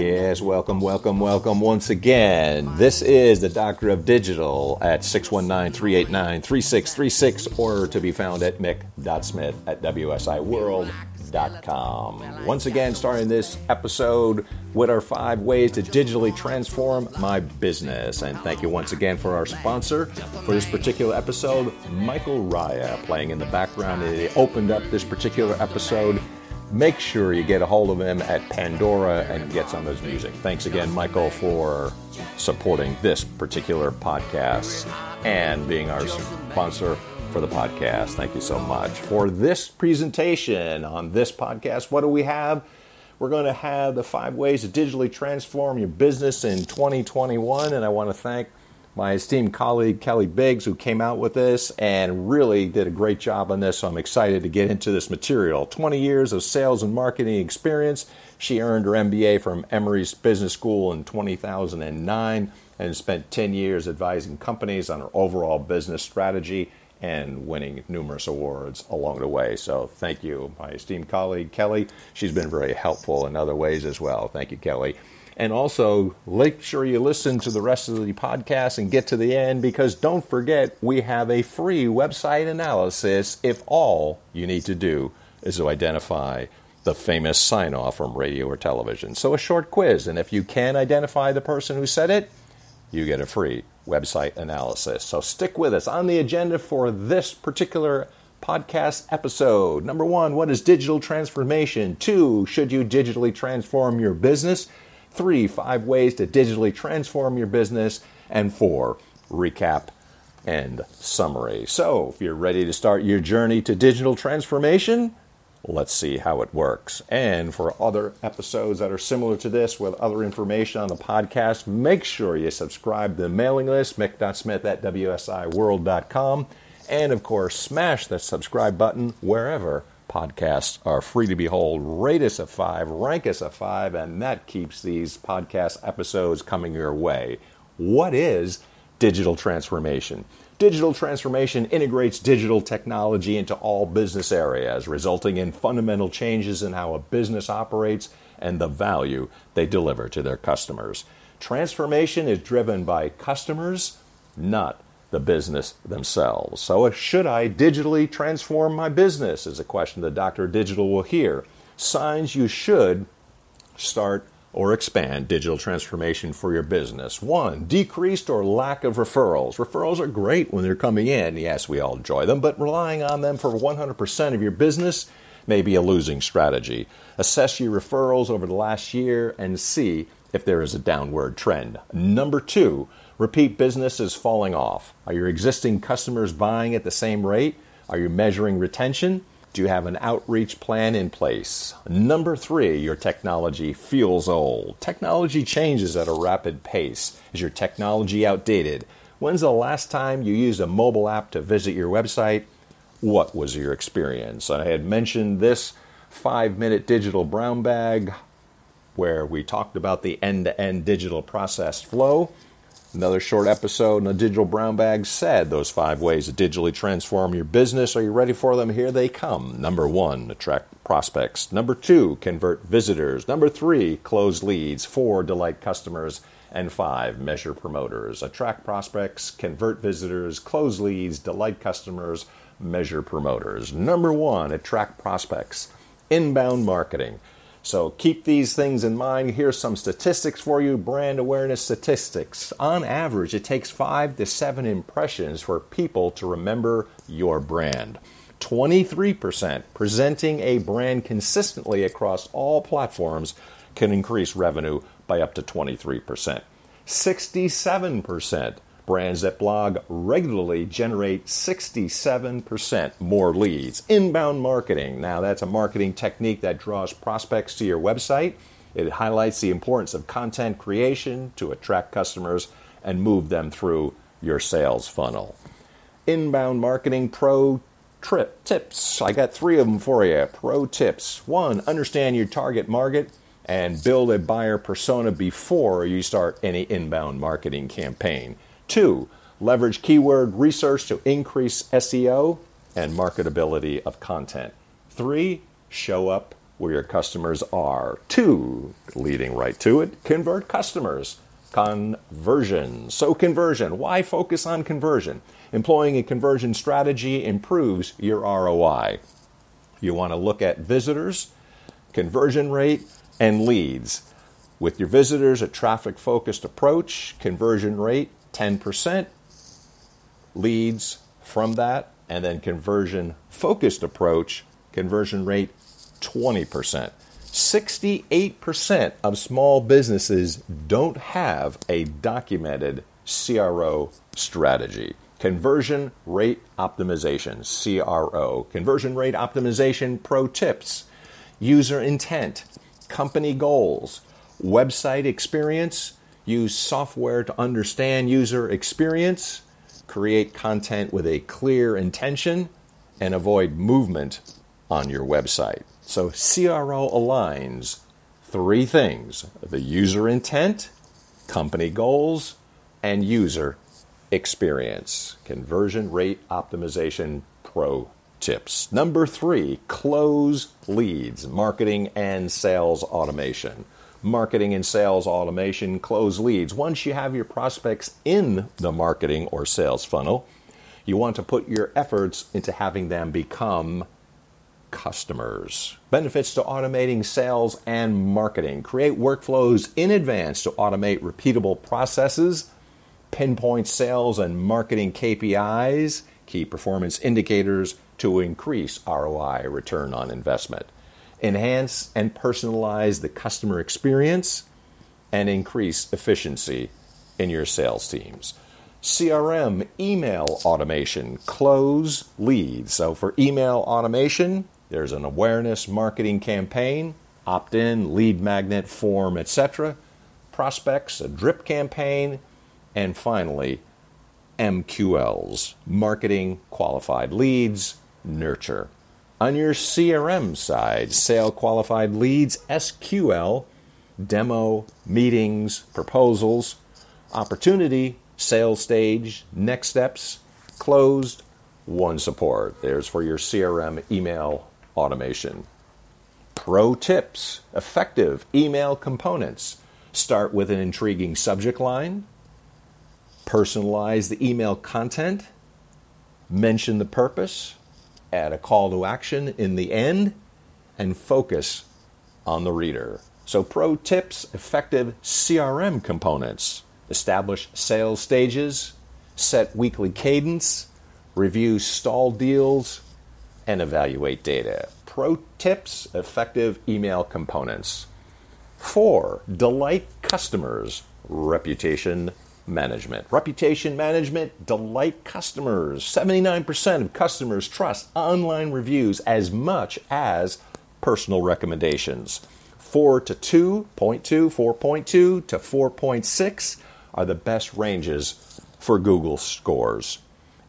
Yes, welcome, welcome, welcome once again. This is the Doctor of Digital at 619 389 3636 or to be found at mick.smith at wsiworld.com. Once again, starting this episode with our five ways to digitally transform my business. And thank you once again for our sponsor for this particular episode, Michael Raya, playing in the background. He opened up this particular episode make sure you get a hold of him at Pandora and get some of his music. Thanks again, Michael, for supporting this particular podcast and being our sponsor for the podcast. Thank you so much. For this presentation on this podcast, what do we have? We're going to have the five ways to digitally transform your business in 2021, and I want to thank my esteemed colleague Kelly Biggs, who came out with this and really did a great job on this. So I'm excited to get into this material. 20 years of sales and marketing experience. She earned her MBA from Emory's Business School in 2009 and spent 10 years advising companies on her overall business strategy and winning numerous awards along the way. So thank you, my esteemed colleague Kelly. She's been very helpful in other ways as well. Thank you, Kelly. And also, make sure you listen to the rest of the podcast and get to the end because don't forget, we have a free website analysis if all you need to do is to identify the famous sign off from radio or television. So, a short quiz, and if you can identify the person who said it, you get a free website analysis. So, stick with us. On the agenda for this particular podcast episode number one, what is digital transformation? Two, should you digitally transform your business? Three, five ways to digitally transform your business. And four, recap and summary. So, if you're ready to start your journey to digital transformation, let's see how it works. And for other episodes that are similar to this with other information on the podcast, make sure you subscribe to the mailing list, mick.smith at wsiworld.com. And of course, smash that subscribe button wherever podcasts are free to behold. Rate us a five, rank us a five, and that keeps these podcast episodes coming your way. What is digital transformation? Digital transformation integrates digital technology into all business areas, resulting in fundamental changes in how a business operates and the value they deliver to their customers. Transformation is driven by customers, not the business themselves. So, uh, should I digitally transform my business? Is a question that Dr. Digital will hear. Signs you should start or expand digital transformation for your business. One, decreased or lack of referrals. Referrals are great when they're coming in. Yes, we all enjoy them, but relying on them for 100% of your business may be a losing strategy. Assess your referrals over the last year and see if there is a downward trend. Number two, Repeat business is falling off. Are your existing customers buying at the same rate? Are you measuring retention? Do you have an outreach plan in place? Number three, your technology feels old. Technology changes at a rapid pace. Is your technology outdated? When's the last time you used a mobile app to visit your website? What was your experience? I had mentioned this five minute digital brown bag where we talked about the end to end digital process flow. Another short episode in the Digital Brown Bag said those five ways to digitally transform your business. Are you ready for them? Here they come. Number one, attract prospects. Number two, convert visitors. Number three, close leads. Four, delight customers. And five, measure promoters. Attract prospects, convert visitors, close leads, delight customers, measure promoters. Number one, attract prospects. Inbound marketing. So keep these things in mind. Here's some statistics for you brand awareness statistics. On average, it takes five to seven impressions for people to remember your brand. 23% presenting a brand consistently across all platforms can increase revenue by up to 23%. 67% Brands that blog regularly generate 67% more leads. Inbound marketing. Now, that's a marketing technique that draws prospects to your website. It highlights the importance of content creation to attract customers and move them through your sales funnel. Inbound marketing pro trip tips. I got three of them for you. Pro tips. One, understand your target market and build a buyer persona before you start any inbound marketing campaign. Two, leverage keyword research to increase SEO and marketability of content. Three, show up where your customers are. Two, leading right to it, convert customers. Conversion. So, conversion. Why focus on conversion? Employing a conversion strategy improves your ROI. You want to look at visitors, conversion rate, and leads. With your visitors, a traffic focused approach, conversion rate 10%, leads from that, and then conversion focused approach, conversion rate 20%. 68% of small businesses don't have a documented CRO strategy. Conversion rate optimization, CRO. Conversion rate optimization pro tips, user intent, company goals, website experience, use software to understand user experience, create content with a clear intention, and avoid movement on your website. So CRO aligns three things the user intent, company goals, and user experience. Conversion rate optimization pro tips. Number three, close leads, marketing and sales automation. Marketing and sales automation, close leads. Once you have your prospects in the marketing or sales funnel, you want to put your efforts into having them become customers. Benefits to automating sales and marketing. Create workflows in advance to automate repeatable processes, pinpoint sales and marketing KPIs, key performance indicators to increase ROI, return on investment. Enhance and personalize the customer experience and increase efficiency in your sales teams. CRM, email automation, close leads. So for email automation, there's an awareness marketing campaign, opt in, lead magnet, form, etc. Prospects, a drip campaign, and finally, MQLs, marketing qualified leads, nurture. On your CRM side, sale qualified leads, SQL, demo, meetings, proposals, opportunity, sales stage, next steps, closed, won support. There's for your CRM email automation. Pro tips effective email components. Start with an intriguing subject line, personalize the email content, mention the purpose, add a call to action in the end, and focus on the reader. So, pro tips effective CRM components. Establish sales stages, set weekly cadence, review stall deals, and evaluate data. Pro tips effective email components. Four, delight customers, reputation management. Reputation management, delight customers. 79% of customers trust online reviews as much as personal recommendations. 4 to 2.2, 4.2 to 4.6 are the best ranges for Google scores.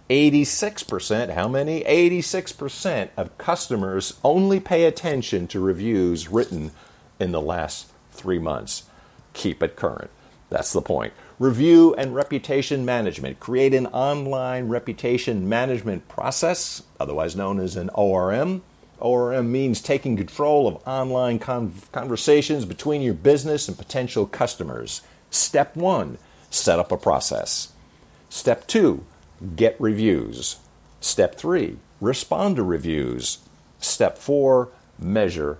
86%, how many? 86% of customers only pay attention to reviews written in the last three months. Keep it current. That's the point. Review and reputation management. Create an online reputation management process, otherwise known as an ORM. ORM means taking control of online con- conversations between your business and potential customers. Step one, set up a process. Step two, get reviews. Step three, respond to reviews. Step four, measure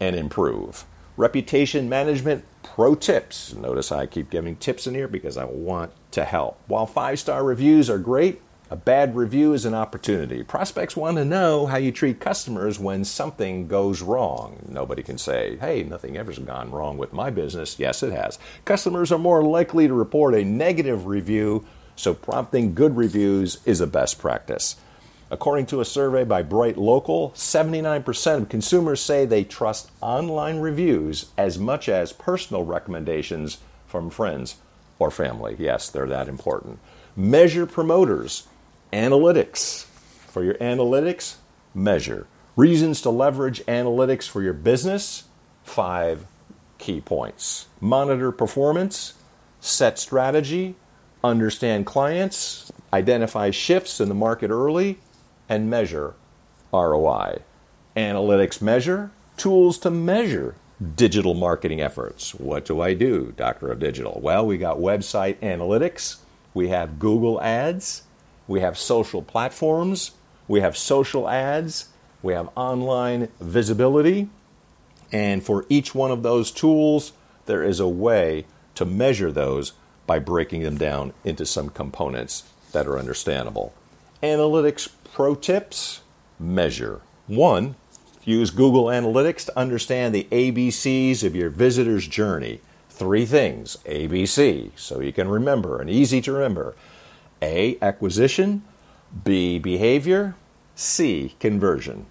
and improve. Reputation management pro tips. Notice I keep giving tips in here because I want to help. While five star reviews are great, a bad review is an opportunity. Prospects want to know how you treat customers when something goes wrong. Nobody can say, hey, nothing ever's gone wrong with my business. Yes, it has. Customers are more likely to report a negative review so prompting good reviews is a best practice. According to a survey by BrightLocal, 79% of consumers say they trust online reviews as much as personal recommendations from friends or family. Yes, they're that important. Measure promoters, analytics. For your analytics, measure. Reasons to leverage analytics for your business, five key points. Monitor performance, set strategy, understand clients, identify shifts in the market early, and measure ROI. Analytics measure tools to measure digital marketing efforts. What do I do, Doctor of Digital? Well, we got website analytics, we have Google Ads, we have social platforms, we have social ads, we have online visibility, and for each one of those tools, there is a way to measure those by breaking them down into some components that are understandable. Analytics pro tips measure. One, use Google Analytics to understand the ABCs of your visitor's journey. Three things ABC, so you can remember and easy to remember A, acquisition, B, behavior, C, conversion.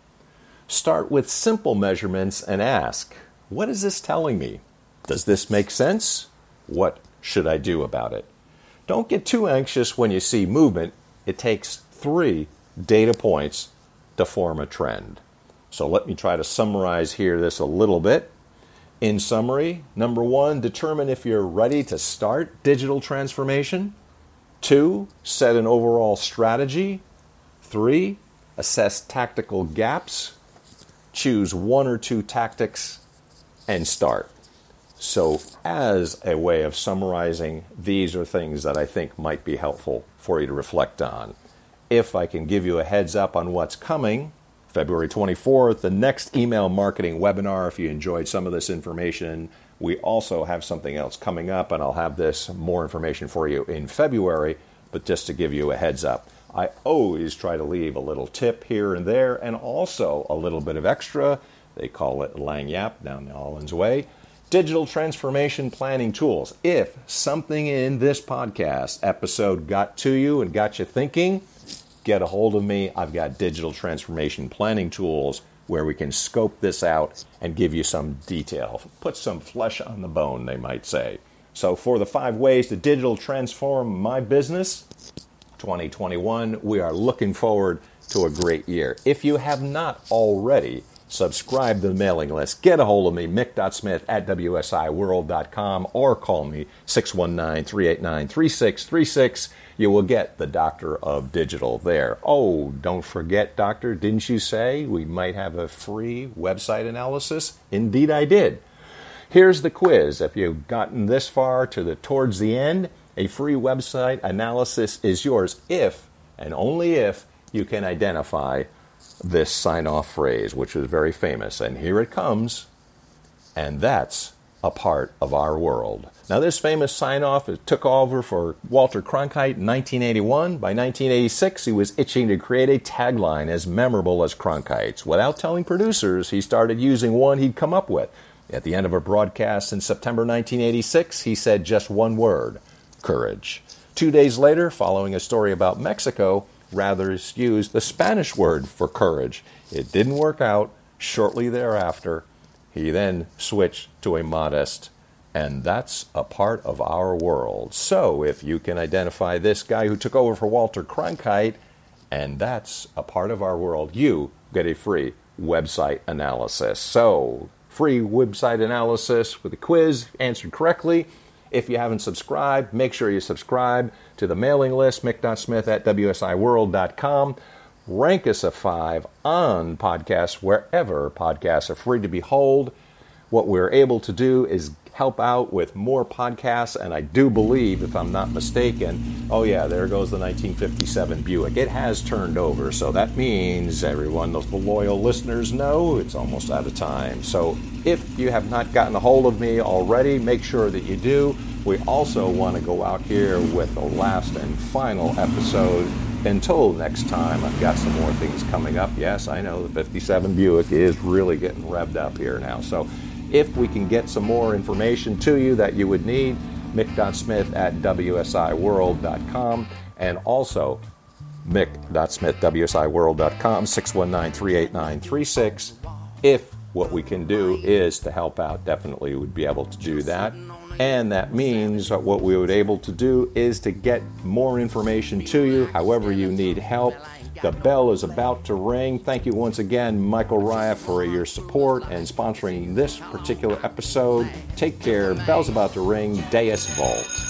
Start with simple measurements and ask, What is this telling me? Does this make sense? What should I do about it? Don't get too anxious when you see movement. It takes three data points to form a trend. So let me try to summarize here this a little bit. In summary, number one, determine if you're ready to start digital transformation. Two, set an overall strategy. Three, assess tactical gaps. Choose one or two tactics and start. So, as a way of summarizing, these are things that I think might be helpful for you to reflect on. If I can give you a heads up on what's coming, February 24th, the next email marketing webinar. If you enjoyed some of this information, we also have something else coming up, and I'll have this more information for you in February. But just to give you a heads up, I always try to leave a little tip here and there, and also a little bit of extra. They call it Lagniappe down the Allen's Way digital transformation planning tools. If something in this podcast episode got to you and got you thinking, get a hold of me. I've got digital transformation planning tools where we can scope this out and give you some detail, put some flesh on the bone, they might say. So, for the five ways to digital transform my business, 2021, we are looking forward to a great year. If you have not already, subscribe to the mailing list. Get a hold of me, mick.smith at wsiworld.com, or call me 619 389 3636. You will get the Doctor of Digital there. Oh, don't forget, Doctor, didn't you say we might have a free website analysis? Indeed, I did. Here's the quiz. If you've gotten this far to the towards the end, a free website analysis is yours if and only if you can identify this sign off phrase, which was very famous. And here it comes, and that's a part of our world. Now, this famous sign off took over for Walter Cronkite in 1981. By 1986, he was itching to create a tagline as memorable as Cronkite's. Without telling producers, he started using one he'd come up with. At the end of a broadcast in September 1986, he said just one word courage. Two days later, following a story about Mexico, Rather used the Spanish word for courage. It didn't work out. Shortly thereafter, he then switched to a modest, and that's a part of our world. So if you can identify this guy who took over for Walter Cronkite, and that's a part of our world, you get a free website analysis. So, free website analysis with a quiz answered correctly. If you haven't subscribed, make sure you subscribe to the mailing list, mick.smith at wsiworld.com. Rank us a five on podcasts wherever podcasts are free to behold. What we're able to do is help out with more podcasts, and I do believe, if I'm not mistaken, oh yeah, there goes the 1957 Buick. It has turned over, so that means everyone, the loyal listeners know it's almost out of time. So if you have not gotten a hold of me already, make sure that you do. We also want to go out here with the last and final episode. Until next time, I've got some more things coming up. Yes, I know the 57 Buick is really getting revved up here now. So if we can get some more information to you that you would need, mick.smith at wsiworld.com and also mick.smith.wsiworld.com 619-389-36 if what we can do is to help out definitely would be able to do that. And that means that what we would able to do is to get more information to you however you need help the bell is about to ring. Thank you once again, Michael Raya, for your support and sponsoring this particular episode. Take care. Bell's about to ring. Deus Vult.